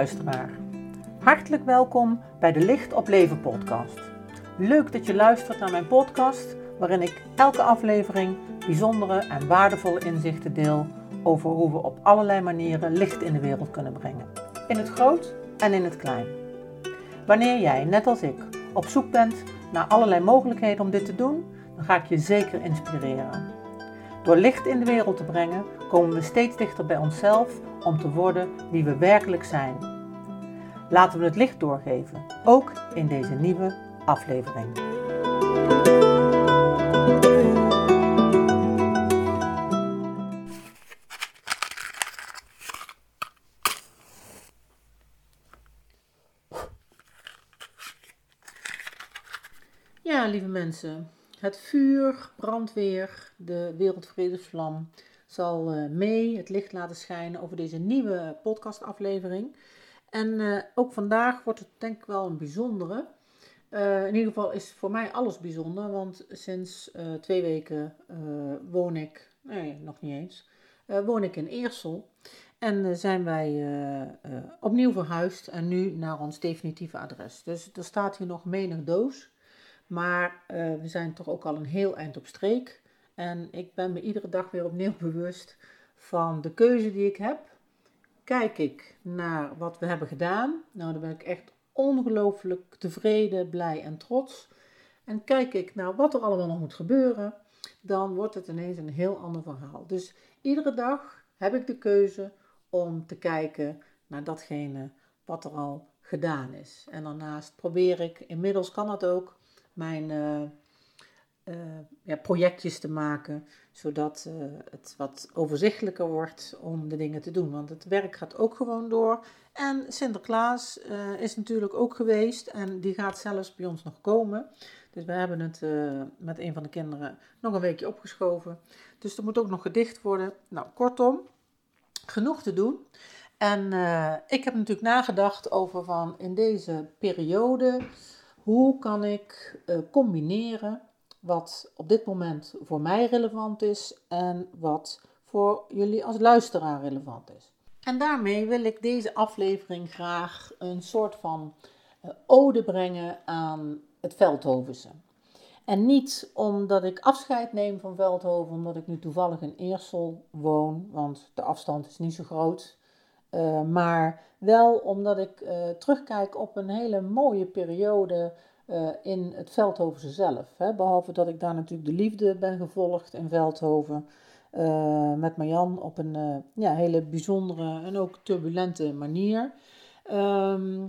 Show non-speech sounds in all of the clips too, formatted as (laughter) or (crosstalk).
luisteraar. Hartelijk welkom bij de Licht op Leven podcast. Leuk dat je luistert naar mijn podcast, waarin ik elke aflevering bijzondere en waardevolle inzichten deel over hoe we op allerlei manieren licht in de wereld kunnen brengen. In het groot en in het klein. Wanneer jij, net als ik, op zoek bent naar allerlei mogelijkheden om dit te doen, dan ga ik je zeker inspireren. Door licht in de wereld te brengen, komen we steeds dichter bij onszelf om te worden wie we werkelijk zijn. Laten we het licht doorgeven, ook in deze nieuwe aflevering. Ja, lieve mensen, het vuur, brandweer, de wereldvredesvlam zal eh, mee het licht laten schijnen over deze nieuwe podcastaflevering. En eh, ook vandaag wordt het denk ik wel een bijzondere. Uh, in ieder geval is voor mij alles bijzonder, want sinds twee weken woon ik, nee, nog niet eens, woon ik in Eersel. En zijn wij opnieuw verhuisd en nu naar ons definitieve adres. Dus er staat hier nog menig doos. Maar we zijn toch ook al een heel eind op streek. En ik ben me iedere dag weer opnieuw (laughs) bewust van de keuze die ik heb. Kijk ik naar wat we hebben gedaan, nou dan ben ik echt ongelooflijk tevreden, blij en trots. En kijk ik naar wat er allemaal nog moet gebeuren, dan wordt het ineens een heel ander verhaal. Dus iedere dag heb ik de keuze om te kijken naar datgene wat er al gedaan is. En daarnaast probeer ik, inmiddels kan dat ook, mijn uh, ja, projectjes te maken, zodat uh, het wat overzichtelijker wordt om de dingen te doen. Want het werk gaat ook gewoon door. En Sinterklaas uh, is natuurlijk ook geweest en die gaat zelfs bij ons nog komen. Dus we hebben het met een van de kinderen nog een weekje opgeschoven. Dus er moet ook nog gedicht worden. Nou, kortom, genoeg te doen. En ik heb natuurlijk nagedacht over van in deze periode, hoe kan ik combineren wat op dit moment voor mij relevant is en wat voor jullie als luisteraar relevant is. En daarmee wil ik deze aflevering graag een soort van uh, ode brengen aan het Veldhovense. En niet omdat ik afscheid neem van Veldhoven, omdat ik nu toevallig in Eersel woon, want de afstand is niet zo groot. Uh, maar wel omdat ik uh, terugkijk op een hele mooie periode uh, in het Veldhovense zelf. Hè. Behalve dat ik daar natuurlijk de liefde ben gevolgd in Veldhoven. Uh, met Marjan op een uh, ja, hele bijzondere en ook turbulente manier. Um,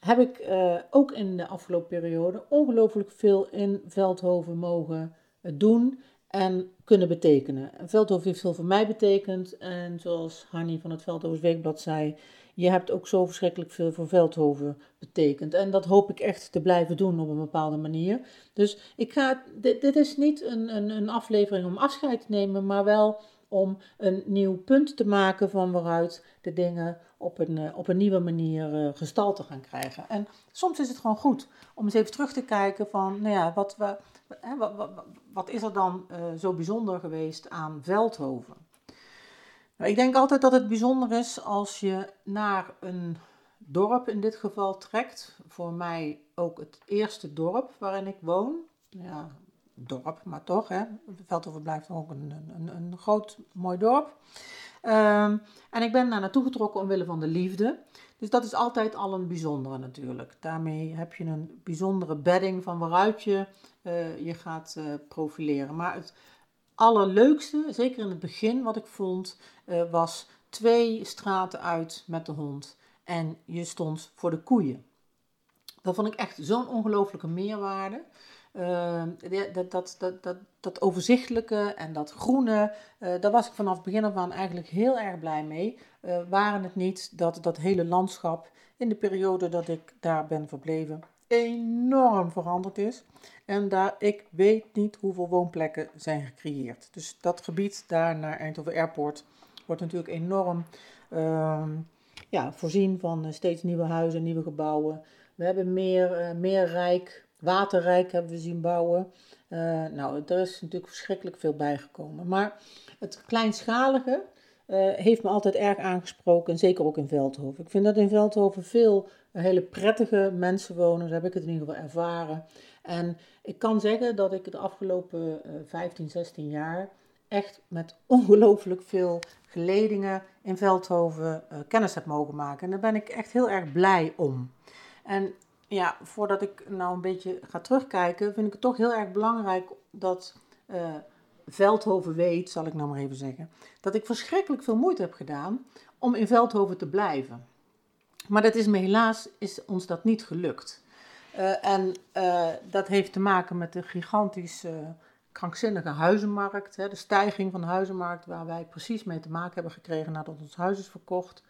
heb ik ook in de afgelopen periode ongelooflijk veel in Veldhoven mogen doen en kunnen betekenen. Veldhoven heeft veel voor mij betekend. En zoals Hanny van het Veldhovens Weekblad zei, je hebt ook zo verschrikkelijk veel voor Veldhoven betekend. En dat hoop ik echt te blijven doen op een bepaalde manier. Dus ik ga, dit, dit is niet een, een, een aflevering om afscheid te nemen, maar wel om een nieuw punt te maken van waaruit de dingen op een, eh, op een nieuwe manier uh, gestalte gaan krijgen. En soms is het gewoon goed om eens even terug te kijken van, nou ja, wat, wat, wat, wat is er dan uh, zo bijzonder geweest aan Veldhoven? Nou, ik denk altijd dat het bijzonder is als je naar een dorp in dit geval trekt. Voor mij ook het eerste dorp waarin ik woon. Ja, dorp, maar toch. Hè. Veldhoven blijft ook een, een, een groot, mooi dorp. Um, en ik ben daar naartoe getrokken omwille van de liefde. Dus dat is altijd al een bijzondere natuurlijk. Daarmee heb je een bijzondere bedding van waaruit je uh, je gaat uh, profileren. Maar het allerleukste, zeker in het begin, wat ik vond, uh, was twee straten uit met de hond. En je stond voor de koeien. Dat vond ik echt zo'n ongelooflijke meerwaarde. Uh, dat, dat, dat, dat, dat overzichtelijke en dat groene, uh, daar was ik vanaf het begin af aan eigenlijk heel erg blij mee. Uh, waren het niet dat dat hele landschap in de periode dat ik daar ben verbleven enorm veranderd is. En daar, ik weet niet hoeveel woonplekken zijn gecreëerd. Dus dat gebied daar naar Eindhoven Airport wordt natuurlijk enorm uh, ja, voorzien van steeds nieuwe huizen, nieuwe gebouwen. We hebben meer, uh, meer rijk, waterrijk hebben we zien bouwen. Uh, nou, er is natuurlijk verschrikkelijk veel bijgekomen. Maar het kleinschalige heeft me altijd erg aangesproken. En zeker ook in Veldhoven. Ik vind dat in Veldhoven veel hele prettige mensen wonen. Zo heb ik het in ieder geval ervaren. En ik kan zeggen dat ik de afgelopen 15, 16 jaar echt met (laughs) ongelooflijk veel geledingen in Veldhoven kennis heb mogen maken. En daar ben ik echt heel erg blij om. En ja, voordat ik nou een beetje ga terugkijken, vind ik het toch heel erg belangrijk dat uh, Veldhoven weet, zal ik nou maar even zeggen, dat ik verschrikkelijk veel moeite heb gedaan om in Veldhoven te blijven. Maar dat is me helaas is ons dat niet gelukt. Uh, en uh, dat heeft te maken met de gigantische, krankzinnige huizenmarkt. Hè, de stijging van de huizenmarkt, waar wij precies mee te maken hebben gekregen nadat ons huis is verkocht.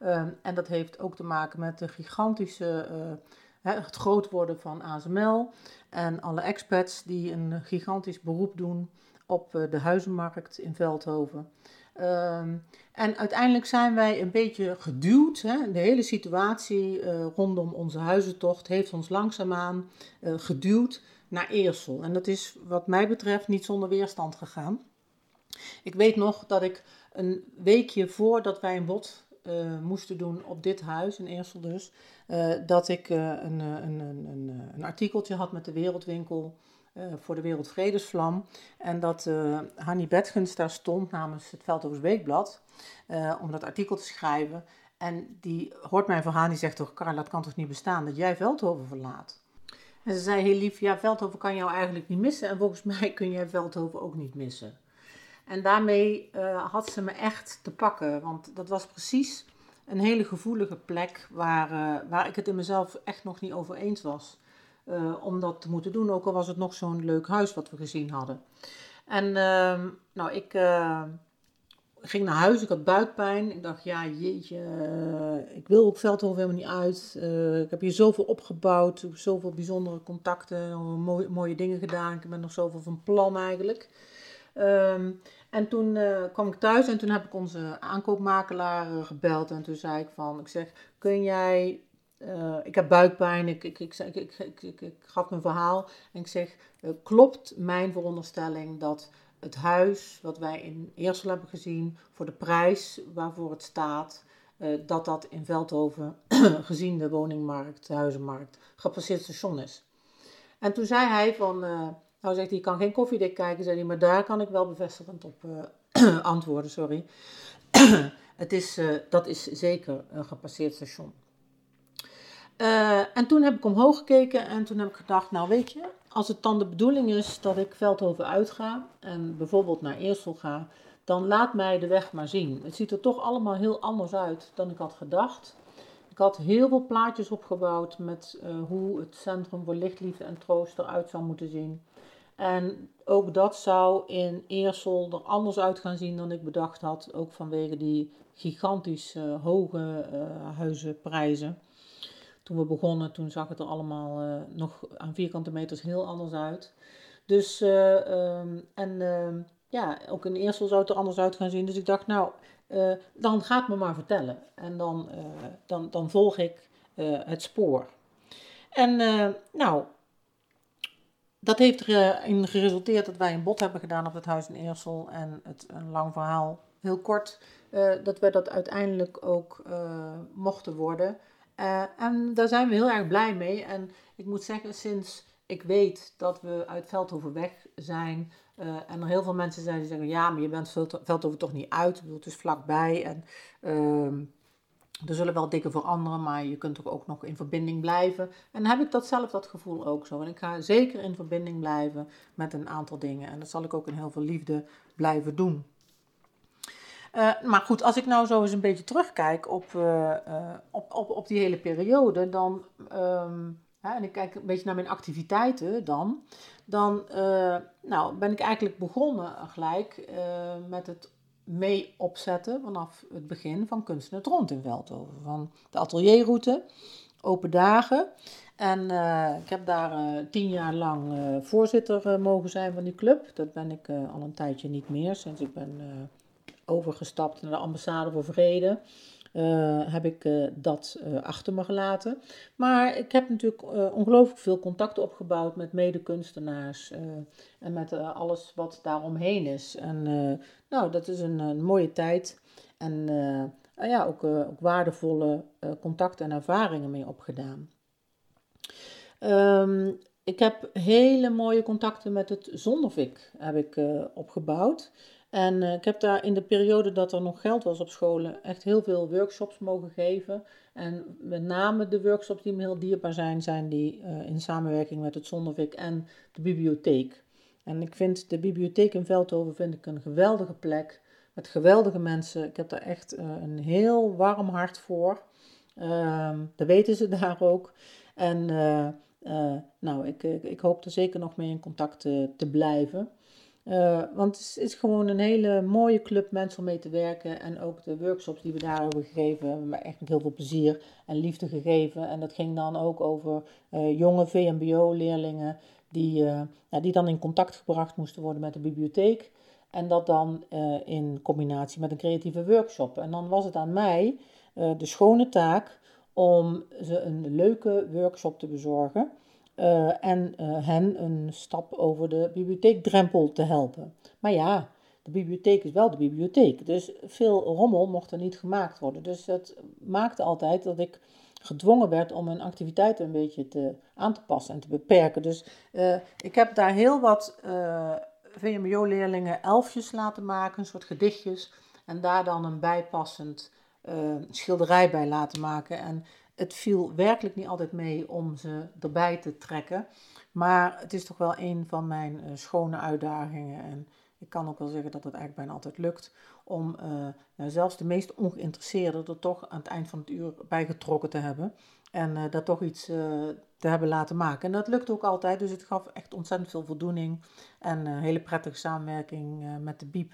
Uh, en dat heeft ook te maken met de gigantische het groot worden van ASML en alle expats die een gigantisch beroep doen op eh, de huizenmarkt in Veldhoven. Ehm, en uiteindelijk zijn wij een beetje geduwd. De hele situatie uh, rondom onze huizentocht heeft ons langzaamaan uh, geduwd naar Eersel. En dat is wat mij betreft niet zonder weerstand gegaan. Ik weet nog dat ik een weekje voordat wij een bod moesten doen op dit huis, in Eersel dus, dat ik uh, een, een, een, een, artikeltje had met de Wereldwinkel voor de Wereldvredesvlam. En dat Hanny Betgens daar stond namens het Veldhoofs Weekblad om dat artikel te schrijven. En die hoort mijn verhaal, die zegt toch, Karl, dat kan toch niet bestaan dat jij Veldhoven verlaat? En ze zei heel lief, ja, Veldhoven kan jou eigenlijk niet missen en volgens (laughs) mij kun jij Veldhoven ook niet missen. En daarmee had ze me echt te pakken, want dat was precies een hele gevoelige plek waar, uh, waar ik het in mezelf echt nog niet over eens was. Uh, om dat te moeten doen, ook al was het nog zo'n leuk huis wat we gezien hadden. En uh, nou, ik ging naar huis, ik had buikpijn. Ik dacht, ja jeetje, ik wil op Veldhoven helemaal niet uit. ik heb hier zoveel opgebouwd, zoveel bijzondere contacten, mooie, mooie dingen gedaan. Ik ben nog zoveel van plan eigenlijk. Um, en toen uh, kwam ik thuis en toen heb ik onze aankoopmakelaar uh, gebeld. En toen zei ik van, ik zeg, kun jij, uh, ik heb buikpijn, ik, ik, ik, ik, ik, ik, gaf mijn verhaal. En ik zeg, klopt mijn veronderstelling dat het huis wat wij in Eersel hebben gezien, voor de prijs waarvoor het staat, dat dat in Veldhoven, (clears throat) gezien de woningmarkt, de huizenmarkt, gepasseerd station is. En toen zei hij van nou zegt hij, je kan geen koffiedik kijken, zei hij, maar daar kan ik wel bevestigend op uh, (clears throat) antwoorden, sorry. (clears throat) het is, uh, dat is zeker een gepasseerd station. Uh, en toen heb ik omhoog gekeken en toen heb ik gedacht, nou weet je, als het dan de bedoeling is dat ik Veldhoven uitga en bijvoorbeeld naar Eersel ga, dan laat mij de weg maar zien. Het ziet er toch allemaal heel anders uit dan ik had gedacht. Ik had heel veel plaatjes opgebouwd met hoe het Centrum voor Lichtliefde en Troost eruit zou moeten zien. En ook dat zou in Eersel er anders uit gaan zien dan ik bedacht had. Ook vanwege die gigantisch uh, hoge uh, huizenprijzen. Toen we begonnen, toen zag het er allemaal uh, nog aan vierkante meters heel anders uit. Dus, um, en ehm, ja, ook in Eersel zou het er anders uit gaan zien. Dus ik dacht, nou, dan ga het me maar vertellen. En dan, dan, dan volg ik het spoor. En nou, dat heeft erin geresulteerd dat wij een bod hebben gedaan op het huis in Eersel. En het een lang verhaal, heel kort, uh, dat we dat uiteindelijk ook uh, mochten worden. Uh, en daar zijn we heel erg blij mee. En ik moet zeggen, sinds ik weet dat we uit Veldhoven weg zijn. en er heel veel mensen zijn die zeggen: ja, maar je bent Veldhoven toch niet uit. Ik bedoel, het is vlakbij. En ehm, er zullen wel dingen veranderen, maar je kunt er ook nog in verbinding blijven. En heb ik dat zelf dat gevoel ook zo. En ik ga zeker in verbinding blijven met een aantal dingen. En dat zal ik ook in heel veel liefde blijven doen. Uh, maar goed, als ik nou zo eens een beetje terugkijk op, uh, uh, op, op, op die hele periode, dan, um, hè, en ik kijk een beetje naar mijn activiteiten dan, dan nou, ben ik eigenlijk begonnen gelijk met het mee opzetten vanaf het begin van Kunst het Rond in Veldhoven. Van de atelierroute, open dagen. En uh, ik heb daar uh, tien jaar lang uh, voorzitter mogen zijn van die club. Dat ben ik al een tijdje niet meer, sinds ik ben overgestapt naar de ambassade voor vrede. heb ik dat achter me gelaten. Maar ik heb natuurlijk ongelooflijk veel contacten opgebouwd met medekunstenaars en met alles wat daaromheen is. En nou, dat is een, een mooie tijd. En ja, ook, ook waardevolle contacten en ervaringen mee opgedaan. Um, ik heb hele mooie contacten met het Zondervik heb ik, opgebouwd. En ik heb daar in de periode dat er nog geld was op scholen echt heel veel workshops mogen geven. En met name de workshops die me heel dierbaar zijn, zijn die in samenwerking met het Zondervik en de bibliotheek. En ik vind de bibliotheek in Veldhoven vind ik een geweldige plek met geweldige mensen. Ik heb daar echt een heel warm hart voor. Ehm, dat weten ze (laughs) daar ook. En uh, nou, ik, ik, hoop er zeker nog mee in contact te, blijven. Uh, want het is, gewoon een hele mooie club mensen om mee te werken. En ook de workshops die we daar hebben gegeven, hebben me echt met heel veel plezier en liefde gegeven. En dat ging dan ook over uh, jonge VMBO-leerlingen die, ja, die dan in contact gebracht moesten worden met de bibliotheek. En dat dan in combinatie met een creatieve workshop. En dan was het aan mij de schone taak om ze een leuke workshop te bezorgen en hen een stap over de bibliotheekdrempel te helpen. Maar ja, de bibliotheek is wel de bibliotheek, dus veel rommel mocht er niet gemaakt worden. Dus dat maakte altijd dat ik gedwongen werd om mijn activiteiten een beetje te, aan te passen en te beperken. Dus uh, ik heb daar heel wat VMBO-leerlingen elfjes laten maken, een soort gedichtjes, en daar dan een bijpassend uh, schilderij bij laten maken. En het viel werkelijk niet altijd mee om ze erbij te trekken. Maar het is toch wel een van mijn uh, schone uitdagingen. En ik kan ook wel zeggen dat het eigenlijk bijna altijd lukt om uh, nou, zelfs de meest ongeïnteresseerden er toch aan het eind van het uur bij getrokken te hebben. En uh, daar toch iets te hebben laten maken. En dat lukt ook altijd, dus het gaf echt ontzettend veel voldoening. En een hele prettige samenwerking met de BIEB.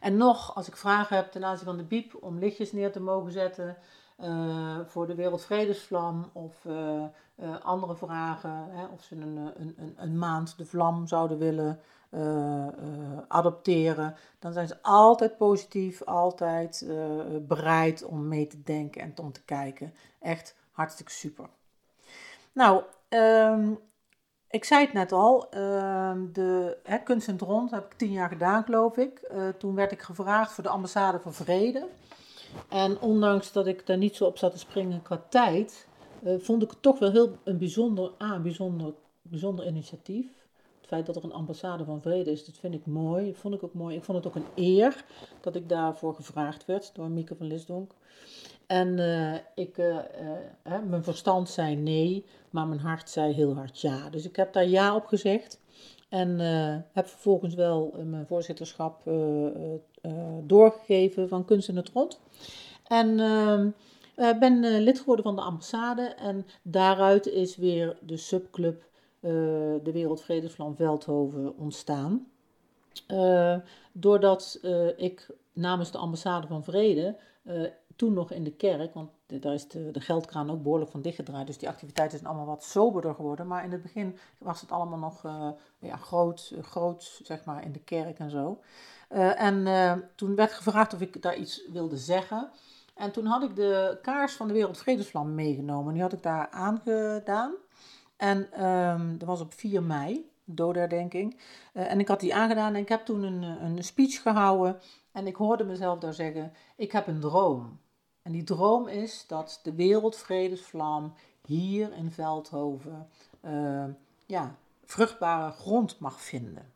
En nog, als ik vragen heb ten aanzien van de BIEB om lichtjes neer te mogen zetten uh, voor de Wereldvredesvlam of uh, uh, andere vragen, hè, of ze een, een, een, maand de vlam zouden willen adopteren, dan zijn ze altijd positief, altijd bereid om mee te denken en om te kijken. Echt hartstikke super. Nou, um, ik zei het net al, ehm, de hè, kunst rond heb ik tien jaar gedaan, geloof ik. Toen werd ik gevraagd voor de ambassade voor vrede. En ondanks dat ik daar niet zo op zat te springen qua tijd, uh, vond ik het toch wel heel een bijzonder, ah, bijzonder, bijzonder initiatief. Het feit dat er een ambassade van vrede is, dat vind ik mooi. Vond ik ook mooi. Ik vond het ook een eer dat ik daarvoor gevraagd werd door Mieke van Lisdonk. En uh, ik, uh, uh, mijn verstand zei nee, maar mijn hart zei heel hard ja. Dus ik heb daar ja op gezegd. En heb vervolgens wel mijn voorzitterschap doorgegeven van Kunst in het Rond. En ehm, ben lid geworden van de ambassade. En daaruit is weer de subclub de Wereldvredesvlam Veldhoven ontstaan. doordat ik namens de ambassade van Vrede toen nog in de kerk, want daar is de, geldkraan ook behoorlijk van dichtgedraaid. Dus die activiteiten zijn allemaal wat soberder geworden. Maar in het begin was het allemaal nog uh, ja, groot, groot, zeg maar, in de kerk en zo. Uh, en toen werd gevraagd of ik daar iets wilde zeggen. En toen had ik de kaars van de Wereldvredesvlam meegenomen. Die had ik daar aangedaan. En um, dat was op 4 mei, doodherdenking. en ik had die aangedaan en ik heb toen een, een speech gehouden. En ik hoorde mezelf daar zeggen, ik heb een droom. En die droom is dat de wereldvredesvlam hier in Veldhoven uh, ja, vruchtbare grond mag vinden.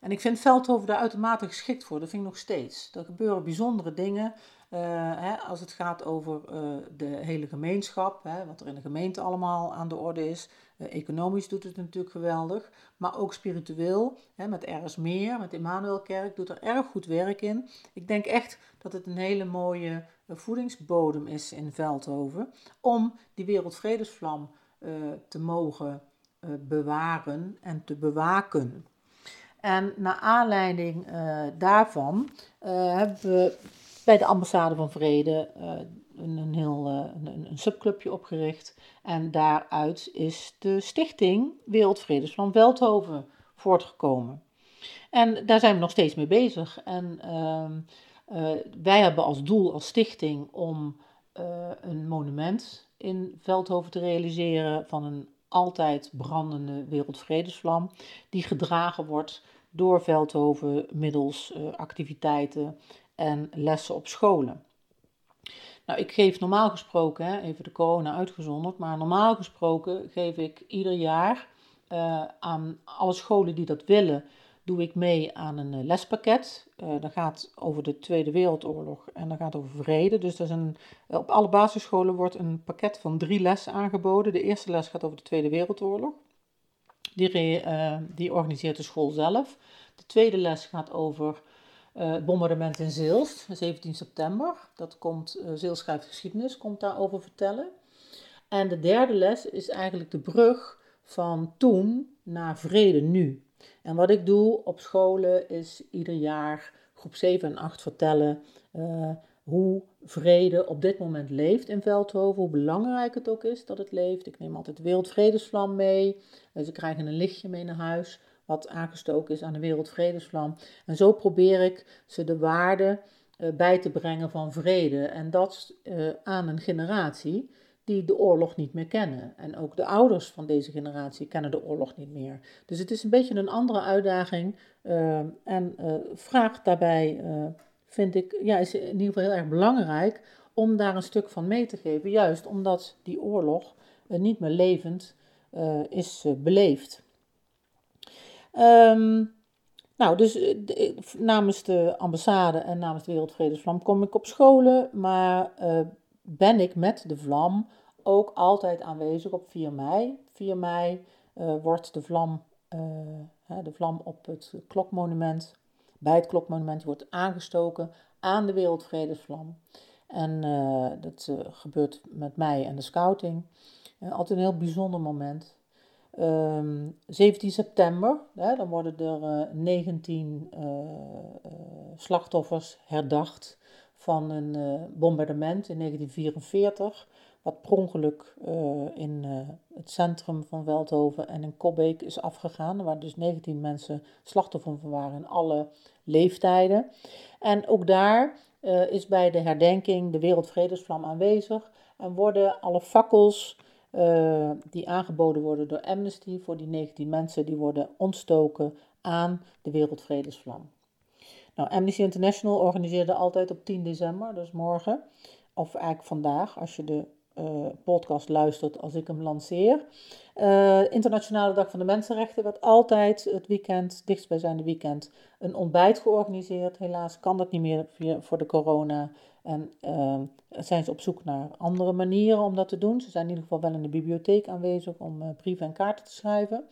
En ik vind Veldhoven daar uitermate geschikt voor, dat vind ik nog steeds. Er gebeuren bijzondere dingen. Uh, hè, als het gaat over uh, de hele gemeenschap, hè, wat er in de gemeente allemaal aan de orde is. Economisch doet het natuurlijk geweldig, maar ook spiritueel. Hè, met RS Meer, met Immanuelkerk, doet er erg goed werk in. Ik denk echt dat het een hele mooie voedingsbodem is in Veldhoven om die wereldvredesvlam te mogen bewaren en te bewaken. En naar aanleiding daarvan hebben we bij de ambassade van Vrede een, heel een, een, subclubje opgericht. En daaruit is de stichting Wereldvredesvlam Veldhoven voortgekomen. En daar zijn we nog steeds mee bezig. En uh, wij hebben als doel, als stichting, om een monument in Veldhoven te realiseren van een altijd brandende wereldvredesvlam, die gedragen wordt door Veldhoven middels activiteiten en lessen op scholen. Nou, ik geef normaal gesproken, hè, even de corona uitgezonderd, maar normaal gesproken geef ik ieder jaar aan alle scholen die dat willen, doe ik mee aan een uh, lespakket. Uh, dat gaat over de Tweede Wereldoorlog en dat gaat over vrede. Dus dat is een, op alle basisscholen wordt een pakket van drie lessen aangeboden. De eerste les gaat over de Tweede Wereldoorlog. Die, die organiseert de school zelf. De tweede les gaat over het bombardement in Zeelst, 17 september. Dat komt, uh, geschiedenis, komt daarover vertellen. En de derde les is eigenlijk de brug van toen naar vrede nu. En wat ik doe op scholen is ieder jaar groep 7 en 8 vertellen uh, hoe vrede op dit moment leeft in Veldhoven, hoe belangrijk het ook is dat het leeft. Ik neem altijd de Wereldvredesvlam mee, ze krijgen een lichtje mee naar huis wat aangestoken is aan de wereldvredesvlam. En zo probeer ik ze de waarde uh, bij te brengen van vrede. En dat aan een generatie die de oorlog niet meer kennen. En ook de ouders van deze generatie kennen de oorlog niet meer. Dus het is een beetje een andere uitdaging. Uh, en vraagt daarbij, vind ik, ja, is in ieder geval heel erg belangrijk om daar een stuk van mee te geven. Juist omdat die oorlog niet meer levend is beleefd. Um, nou, dus eh, namens de ambassade en namens de Wereldvredesvlam kom ik op scholen, maar ben ik met de vlam ook altijd aanwezig op 4 mei. 4 mei uh, wordt de vlam, de vlam op het klokmonument, bij het klokmonument, wordt aangestoken aan de Wereldvredesvlam. En dat gebeurt met mij en de scouting. altijd een heel bijzonder moment. Um, ehm, 17 september, hè, dan worden er uh, 19 uh, uh, slachtoffers herdacht van een uh, bombardement in 1944, wat per uh, in uh, het centrum van Veldhoven en in Kobbeek is afgegaan, waar dus 19 mensen slachtoffer van waren in alle leeftijden. En ook daar is bij de herdenking de Wereldvredesvlam aanwezig en worden alle fakkels die aangeboden worden door Amnesty voor die 19 mensen die worden ontstoken aan de Wereldvredesvlam. Nou, Amnesty International organiseerde altijd op 10 december, dus morgen, of eigenlijk vandaag, als je de uh, podcast luistert als ik hem lanceer. Uh, Internationale Dag van de Mensenrechten werd altijd het weekend, dichtstbijzijnde weekend, een ontbijt georganiseerd. Helaas kan dat niet meer voor de corona. En uh, zijn ze op zoek naar andere manieren om dat te doen. Ze zijn in ieder geval wel in de bibliotheek aanwezig om brieven en kaarten te schrijven.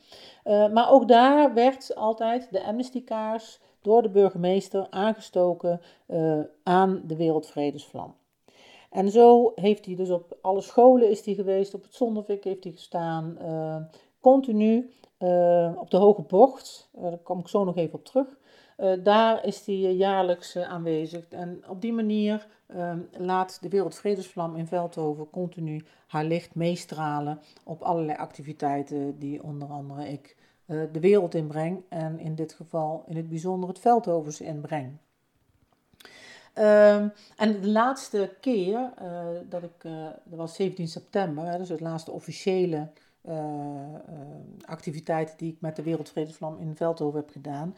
maar ook daar werd altijd de Amnesty-kaars door de burgemeester aangestoken aan de Wereldvredesvlam. En zo heeft hij dus op alle scholen is hij geweest, op het Zondervik heeft hij gestaan, uh, continu uh, op de Hoge Bocht, daar kom ik zo nog even op terug. daar is hij jaarlijks aanwezig en op die manier laat de Wereldvredesvlam in Veldhoven continu haar licht meestralen op allerlei activiteiten die onder andere ik de wereld inbreng en in dit geval in het bijzonder het Veldhovense inbreng. Um, en de laatste keer uh, dat ik, uh, dat was 17 september, hè, dus het laatste officiële uh, activiteit die ik met de Wereldvredesvlam in Veldhoven heb gedaan.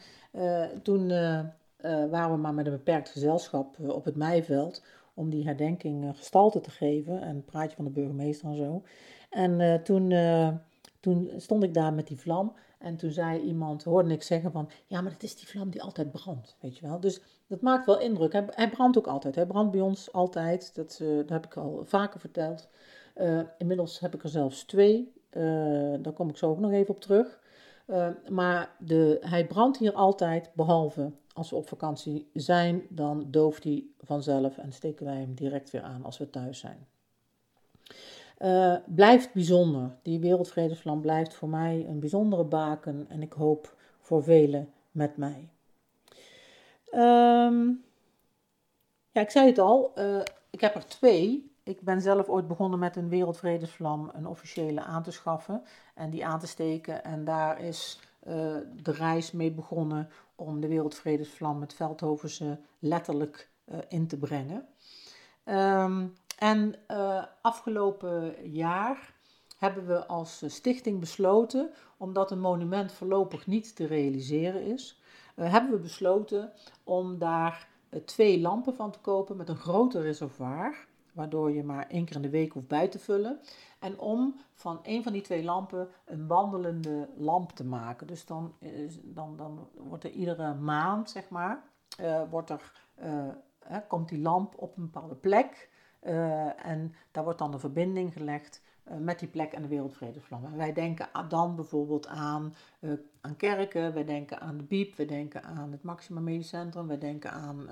toen waren we maar met een beperkt gezelschap op het Meiveld om die herdenking gestalte te geven en een praatje van de burgemeester en zo. En toen, toen stond ik daar met die vlam en toen zei iemand, hoorde ik zeggen van, ja, maar het is die vlam die altijd brandt, weet je wel. Dus dat maakt wel indruk. Hij, hij brandt ook altijd. Hij brandt bij ons altijd. Dat, uh, dat heb ik al vaker verteld. Uh, inmiddels heb ik er zelfs twee. Uh, daar kom ik zo ook nog even op terug. maar de, hij brandt hier altijd, behalve als we op vakantie zijn, dan dooft hij vanzelf en steken wij hem direct weer aan als we thuis zijn. Uh, blijft bijzonder. Die wereldvredesvlam blijft voor mij een bijzondere baken en ik hoop voor velen met mij. Um, ja, ik zei het al, uh, ik heb er twee. Ik ben zelf ooit begonnen met een wereldvredesvlam, een officiële aan te schaffen en die aan te steken. En daar is uh, de reis mee begonnen om de wereldvredesvlam, het Veldhovense, letterlijk in te brengen. Ehm, en afgelopen jaar hebben we als stichting besloten, omdat een monument voorlopig niet te realiseren is, hebben we besloten om daar twee lampen van te kopen met een groter reservoir waardoor je maar één keer in de week hoeft bij te vullen. En om van een van die twee lampen een wandelende lamp te maken. Dus dan, dan, dan wordt er iedere maand, zeg maar, wordt er, komt die lamp op een bepaalde plek. Uh, en daar wordt dan een verbinding gelegd met die plek en de Wereldvredesvlam. Wij denken dan bijvoorbeeld aan, aan kerken, wij denken aan de BIEB, wij denken aan het Maxima Medisch Centrum, wij denken aan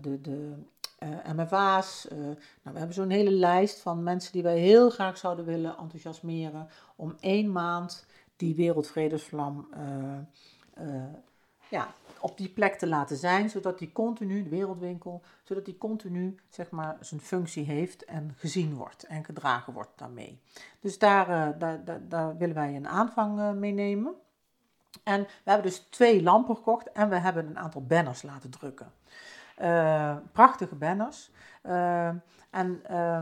de, de eh, MFA's. Eh, nou, we hebben zo'n hele lijst van mensen die wij heel graag zouden willen enthousiasmeren om één maand die wereldvredesvlam ja, op die plek te laten zijn, zodat die continu, de wereldwinkel, zodat die continu zeg maar zijn functie heeft en gezien wordt en gedragen wordt daarmee. Dus daar, daar, daar, daar, willen wij een aanvang mee nemen. En we hebben dus twee lampen gekocht en we hebben een aantal banners laten drukken. Uh, prachtige banners. En uh,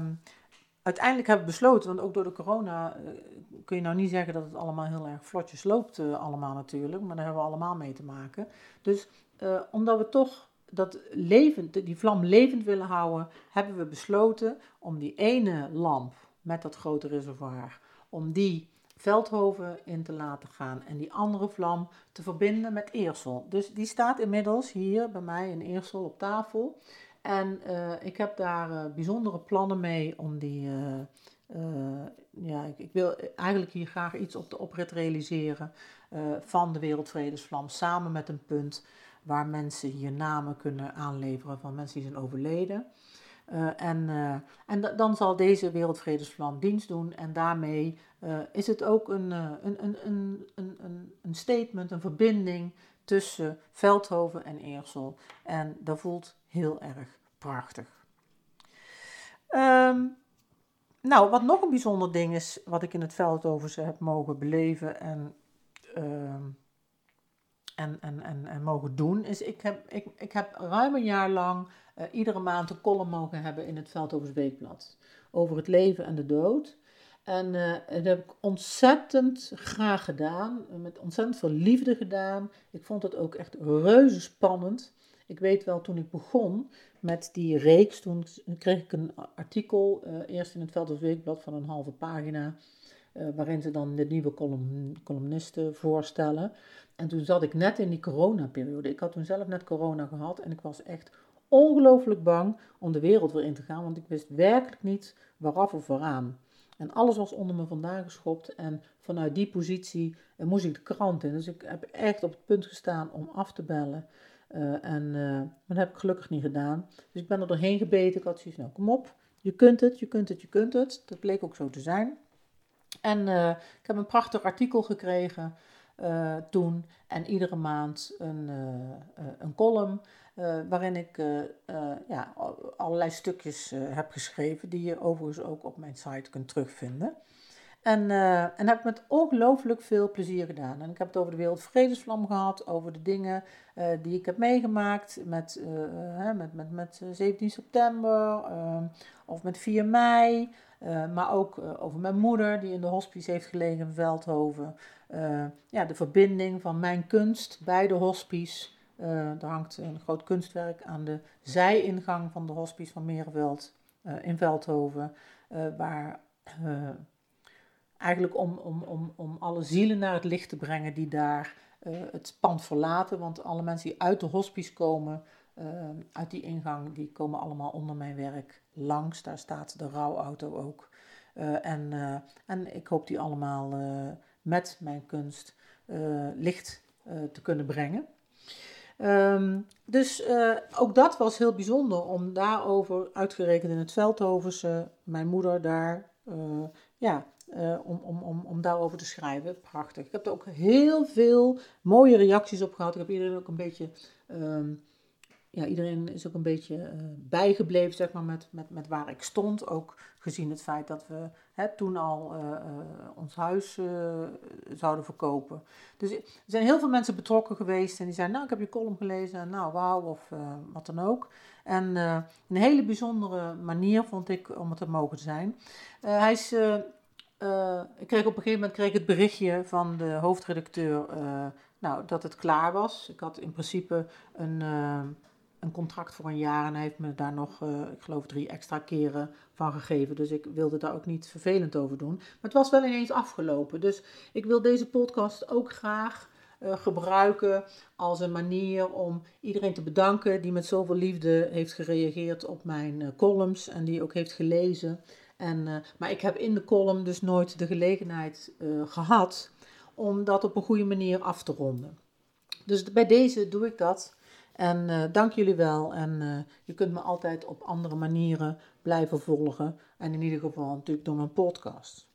uiteindelijk hebben we besloten, want ook door de corona eh, kun je nou niet zeggen dat het allemaal heel erg vlotjes loopt, allemaal natuurlijk, maar daar hebben we allemaal mee te maken. Dus omdat we toch dat levend, die vlam levend willen houden, hebben we besloten om die ene lamp met dat grote reservoir, om die Veldhoven in te laten gaan en die andere vlam te verbinden met Eersel. Dus die staat inmiddels hier bij mij in Eersel op tafel. En uh, ik heb daar uh, bijzondere plannen mee om die. Uh, ja, ik, ik, wil eigenlijk hier graag iets op de oprit realiseren van de Wereldvredesvlam. Samen met een punt waar mensen hier namen kunnen aanleveren van mensen die zijn overleden. En en dan zal deze Wereldvredesvlam dienst doen en daarmee is het ook een, een, een, een, een, een statement, een verbinding tussen Veldhoven en Eersel. En dat voelt heel erg prachtig. Um, nou, wat nog een bijzonder ding is, wat ik in het Veldhovense heb mogen beleven en, ehm, en, en, en, en mogen doen, is ik heb, ik, ik heb ruim een jaar lang uh, iedere maand een column mogen hebben in het Veldhovens Weekblad. Over het leven en de dood. En uh, dat heb ik ontzettend graag gedaan. Met ontzettend veel liefde gedaan. Ik vond het ook echt reuze spannend. Ik weet wel, toen ik begon met die reeks, toen kreeg ik een artikel, uh, eerst in het Veldhovens Weekblad van een halve pagina, uh, waarin ze dan de nieuwe column, columnisten voorstellen. En toen zat ik net in die coronaperiode. Ik had toen zelf net corona gehad en ik was echt ongelooflijk bang om de wereld weer in te gaan, want ik wist werkelijk niet waaraf of waaraan. En alles was onder me vandaan geschopt en vanuit die positie uh, moest ik de krant in. Dus ik heb echt op het punt gestaan om af te bellen. Uh, en uh, dat heb ik gelukkig niet gedaan. Dus ik ben er doorheen gebeten. Ik had zoiets, nou kom op, je kunt het, je kunt het, je kunt het. Dat bleek ook zo te zijn. En ik heb een prachtig artikel gekregen toen en iedere maand een, een column. Waarin ik ja, allerlei stukjes heb geschreven, die je overigens ook op mijn site kunt terugvinden. En, en heb met ongelooflijk veel plezier gedaan. En ik heb het over de Wereldvredesvlam gehad, over de dingen die ik heb meegemaakt met, met, met, met 17 september of met 4 mei. maar ook over mijn moeder, die in de hospice heeft gelegen in Veldhoven. ja, de verbinding van mijn kunst bij de hospice. Uh, er hangt een groot kunstwerk aan de zijingang van de hospice van Meerveld uh, in Veldhoven, uh, waar eigenlijk om, om, om, om alle zielen naar het licht te brengen die daar het pand verlaten, want alle mensen die uit de hospice komen, uit die ingang, die komen allemaal onder mijn werk langs. Daar staat de rouwauto ook. en, en ik hoop die allemaal met mijn kunst licht te kunnen brengen. Um, dus ook dat was heel bijzonder om daarover, uitgerekend in het Veldhovense, mijn moeder daar, ja, uh, om, om, om, om daarover te schrijven. Prachtig. Ik heb er ook heel veel mooie reacties op gehad. Ik heb iedereen ook een beetje um, ja, iedereen is ook een beetje uh, bijgebleven, zeg maar, met, met, met waar ik stond. Ook gezien het feit dat we hè, toen al uh, ons huis zouden verkopen. Dus er zijn heel veel mensen betrokken geweest en die zeiden, nou, ik heb je column gelezen, en nou, wauw, of wat dan ook. En een hele bijzondere manier vond ik om het te mogen zijn. hij is... ik kreeg op een gegeven moment kreeg ik het berichtje van de hoofdredacteur nou, dat het klaar was. Ik had in principe een, een contract voor een jaar en hij heeft me daar nog, ik geloof, drie extra keren van gegeven. Dus ik wilde daar ook niet vervelend over doen. Maar het was wel ineens afgelopen. Dus ik wil deze podcast ook graag gebruiken als een manier om iedereen te bedanken die met zoveel liefde heeft gereageerd op mijn columns en die ook heeft gelezen. En, maar ik heb in de column dus nooit de gelegenheid gehad om dat op een goede manier af te ronden. Dus bij deze doe ik dat. En uh, dank jullie wel. En je kunt me altijd op andere manieren blijven volgen. En in ieder geval natuurlijk door mijn podcast.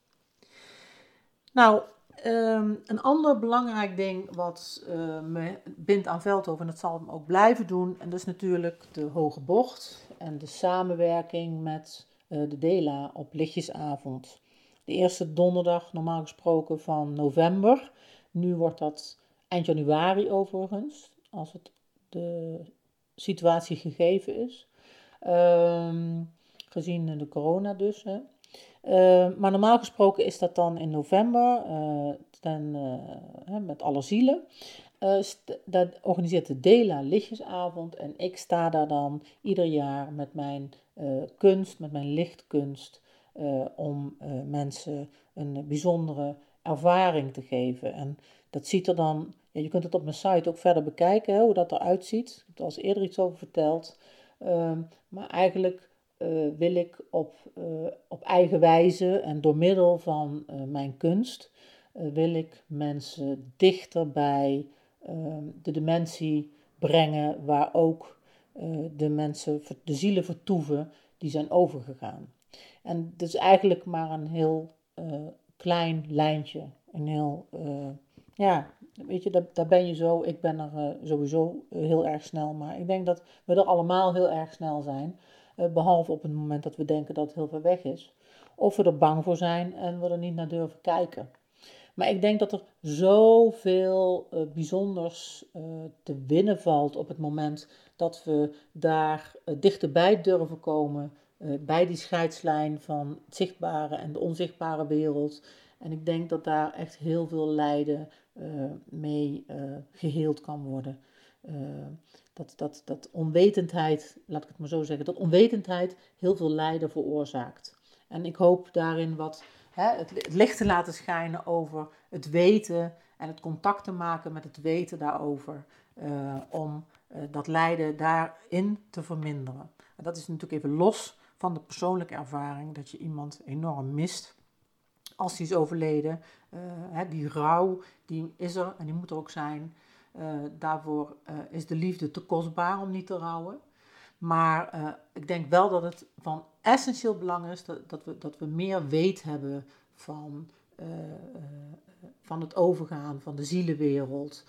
Nou, um, een ander belangrijk ding wat me bindt aan Veldhoven, en dat zal hem ook blijven doen. En dat is natuurlijk de hoge bocht en de samenwerking met de DELA op lichtjesavond. De eerste donderdag normaal gesproken van november. Nu wordt dat eind januari overigens, als het de situatie gegeven is. Um, gezien de corona dus. Hè. Uh, maar normaal gesproken is dat dan in november uh, met alle zielen. Dat organiseert de Dela Lichtjesavond en ik sta daar dan ieder jaar met mijn kunst, met mijn lichtkunst, om mensen een bijzondere ervaring te geven. En dat ziet er dan ja, je kunt het op mijn site ook verder bekijken, hè, hoe dat eruit ziet. Ik heb er al eerder iets over verteld. Um, maar eigenlijk uh, wil ik op, uh, op eigen wijze en door middel van uh, mijn kunst, wil ik mensen dichter bij ehm, de dementie brengen, waar ook de mensen, de zielen vertoeven, die zijn overgegaan. En dat is eigenlijk maar een heel klein lijntje, een heel, ja, weet je, daar, ben je zo. Ik ben er sowieso eh, heel erg snel. Maar ik denk dat we er allemaal heel erg snel zijn. Behalve op het moment dat we denken dat het heel ver weg is. Of we er bang voor zijn en we er niet naar durven kijken. Maar ik denk dat er zoveel uh, bijzonders te winnen valt op het moment dat we daar dichterbij durven komen. bij die scheidslijn van het zichtbare en de onzichtbare wereld. En ik denk dat daar echt heel veel lijden mee geheeld kan worden. Dat, dat, dat onwetendheid, laat ik het maar zo zeggen, dat onwetendheid heel veel lijden veroorzaakt. En ik hoop daarin wat hè, het, licht te laten schijnen over het weten en het contact te maken met het weten daarover. om dat lijden daarin te verminderen. En dat is natuurlijk even los van de persoonlijke ervaring dat je iemand enorm mist als die is overleden. Uh, hè, die rouw, die is er en die moet er ook zijn. Daarvoor is de liefde te kostbaar om niet te rouwen. Maar ik denk wel dat het van essentieel belang is dat, dat, we, dat we meer weet hebben van, van het overgaan, van de zielenwereld,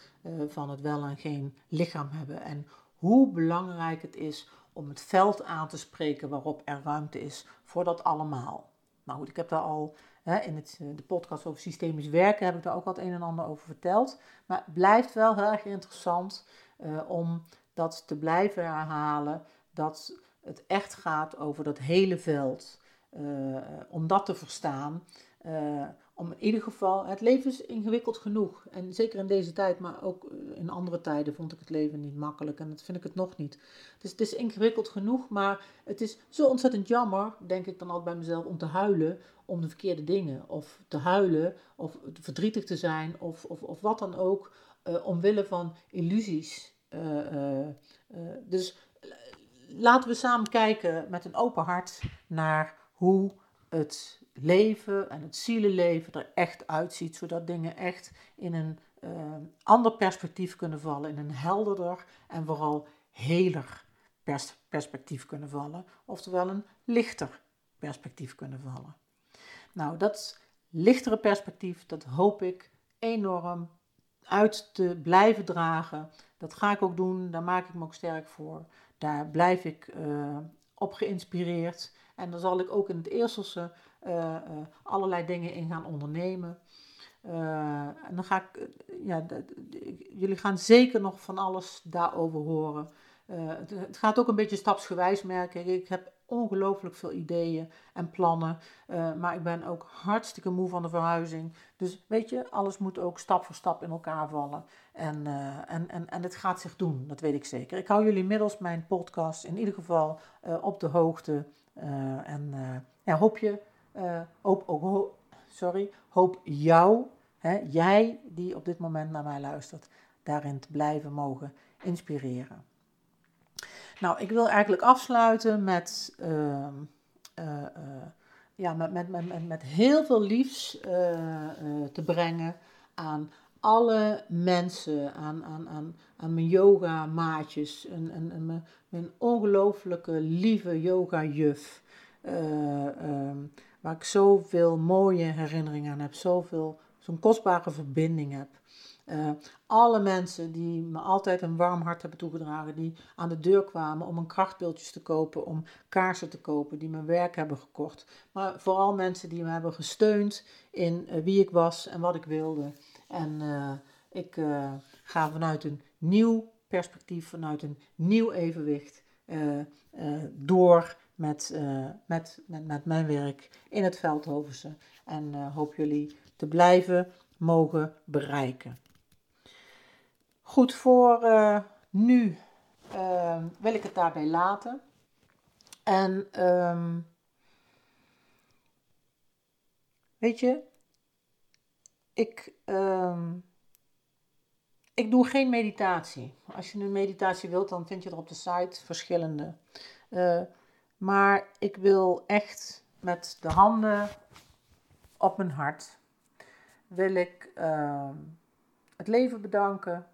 van het wel en geen lichaam hebben. En hoe belangrijk het is om het veld aan te spreken waarop er ruimte is voor dat allemaal. Nou goed, ik heb daar al in het, eh, de podcast over systemisch werken heb ik daar ook het een en ander over verteld. Maar het blijft wel heel erg interessant om dat te blijven herhalen. Dat het echt gaat over dat hele veld. Uh, om dat te verstaan. Uh, om in ieder geval, het leven is ingewikkeld genoeg. En zeker in deze tijd, maar ook in andere tijden vond ik het leven niet makkelijk. En dat vind ik het nog niet. Dus het is ingewikkeld genoeg, maar het is zo ontzettend jammer, denk ik dan altijd bij mezelf, om te huilen om de verkeerde dingen. Of te huilen, of verdrietig te zijn, of, of, of wat dan ook, omwille van illusies. Dus laten we samen kijken met een open hart naar hoe het leven en het zielenleven er echt uitziet, zodat dingen echt in een ander perspectief kunnen vallen, in een helderder en vooral heler perspectief kunnen vallen, oftewel een lichter perspectief kunnen vallen. Nou, dat lichtere perspectief, dat hoop ik enorm uit te blijven dragen. Dat ga ik ook doen, daar maak ik me ook sterk voor. Daar blijf ik op geïnspireerd. En dan zal ik ook in het eerste allerlei dingen in gaan ondernemen. en dan ga ik, ja, jullie gaan zeker nog van alles daarover horen. het, gaat ook een beetje stapsgewijs, merk ik. Ik heb ongelooflijk veel ideeën en plannen. Uh, maar ik ben ook hartstikke moe van de verhuizing. Dus weet je, alles moet ook stap voor stap in elkaar vallen. En, uh, en, en, en het gaat zich doen, dat weet ik zeker. Ik hou jullie middels mijn podcast in ieder geval uh, op de hoogte. en hoop je, hoop, ook, sorry, hoop jou, hè, jij die op dit moment naar mij luistert, daarin te blijven mogen inspireren. Nou, ik wil eigenlijk afsluiten met, uh, uh, ja, met, met, met, met heel veel liefs uh, te brengen aan alle mensen, aan, aan, aan, mijn yoga-maatjes, en, en, mijn, ongelooflijke lieve yoga-juf, um, waar ik zoveel mooie herinneringen aan heb, zoveel, zo'n kostbare verbinding heb. Uh, alle mensen die me altijd een warm hart hebben toegedragen, die aan de deur kwamen om een krachtbeeldjes te kopen, om kaarsen te kopen, die mijn werk hebben gekocht. Maar vooral mensen die me hebben gesteund in uh, wie ik was en wat ik wilde. En uh, ik ga vanuit een nieuw perspectief, vanuit een nieuw evenwicht door met, met, met, met mijn werk in het Veldhovense. En hoop jullie te blijven mogen bereiken. Goed, voor uh, nu uh, wil ik het daarbij laten. En um, weet je, ik, um, ik doe geen meditatie. Als je een meditatie wilt, dan vind je er op de site verschillende. Uh, maar ik wil echt met de handen op mijn hart, wil ik het leven bedanken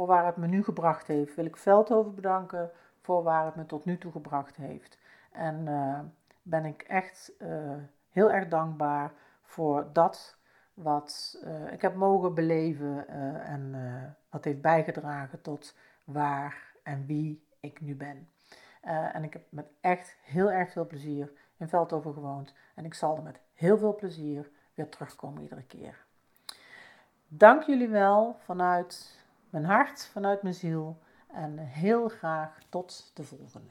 voor waar het me nu gebracht heeft. Wil ik Veldhoven bedanken voor waar het me tot nu toe gebracht heeft. En uh, ben ik echt uh, heel erg dankbaar voor dat wat uh, ik heb mogen beleven en wat heeft bijgedragen tot waar en wie ik nu ben. en ik heb met echt heel erg veel plezier in Veldhoven gewoond. En ik zal er met heel veel plezier weer terugkomen iedere keer. Dank jullie wel vanuit mijn hart, vanuit mijn ziel. En heel graag tot de volgende.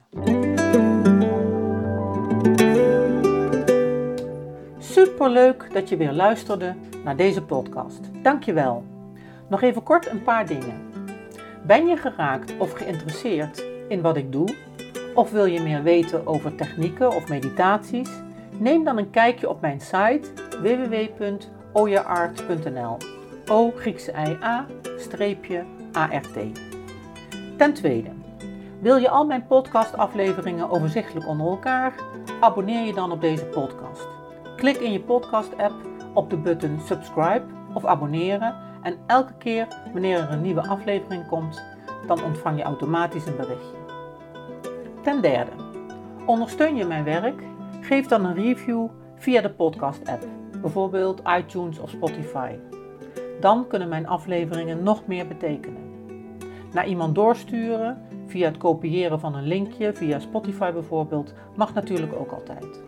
Superleuk dat je weer luisterde naar deze podcast. Dankjewel. Nog even kort een paar dingen. Ben je geraakt of geïnteresseerd in wat ik doe? Of wil je meer weten over technieken of meditaties? Neem dan een kijkje op mijn site www.oyaart.nl. O Griekse I A ART. Ten tweede, wil je al mijn podcastafleveringen overzichtelijk onder elkaar? Abonneer je dan op deze podcast. Klik in je podcast-app op de button subscribe of abonneren en elke keer wanneer er een nieuwe aflevering komt, dan ontvang je automatisch een berichtje. Ten derde, ondersteun je mijn werk? Geef dan een review via de podcast-app, bijvoorbeeld iTunes of Spotify. Dan kunnen mijn afleveringen nog meer betekenen. Naar iemand doorsturen, via het kopiëren van een linkje, via Spotify bijvoorbeeld, mag natuurlijk ook altijd.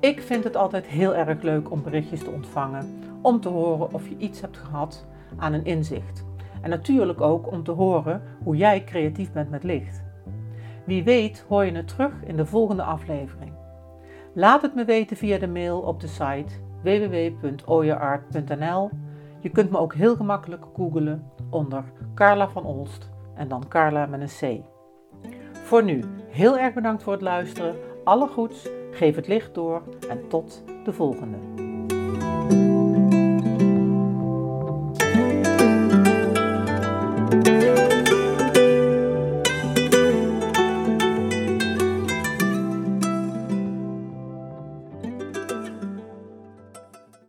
Ik vind het altijd heel erg leuk om berichtjes te ontvangen, om te horen of je iets hebt gehad aan een inzicht. En natuurlijk ook om te horen hoe jij creatief bent met licht. Wie weet hoor je het terug in de volgende aflevering. Laat het me weten via de mail op de site www.oyeart.nl je kunt me ook heel gemakkelijk googlen onder Carla van Olst en dan Carla met een C. Voor nu, heel erg bedankt voor het luisteren. Alle goeds, geef het licht door en tot de volgende.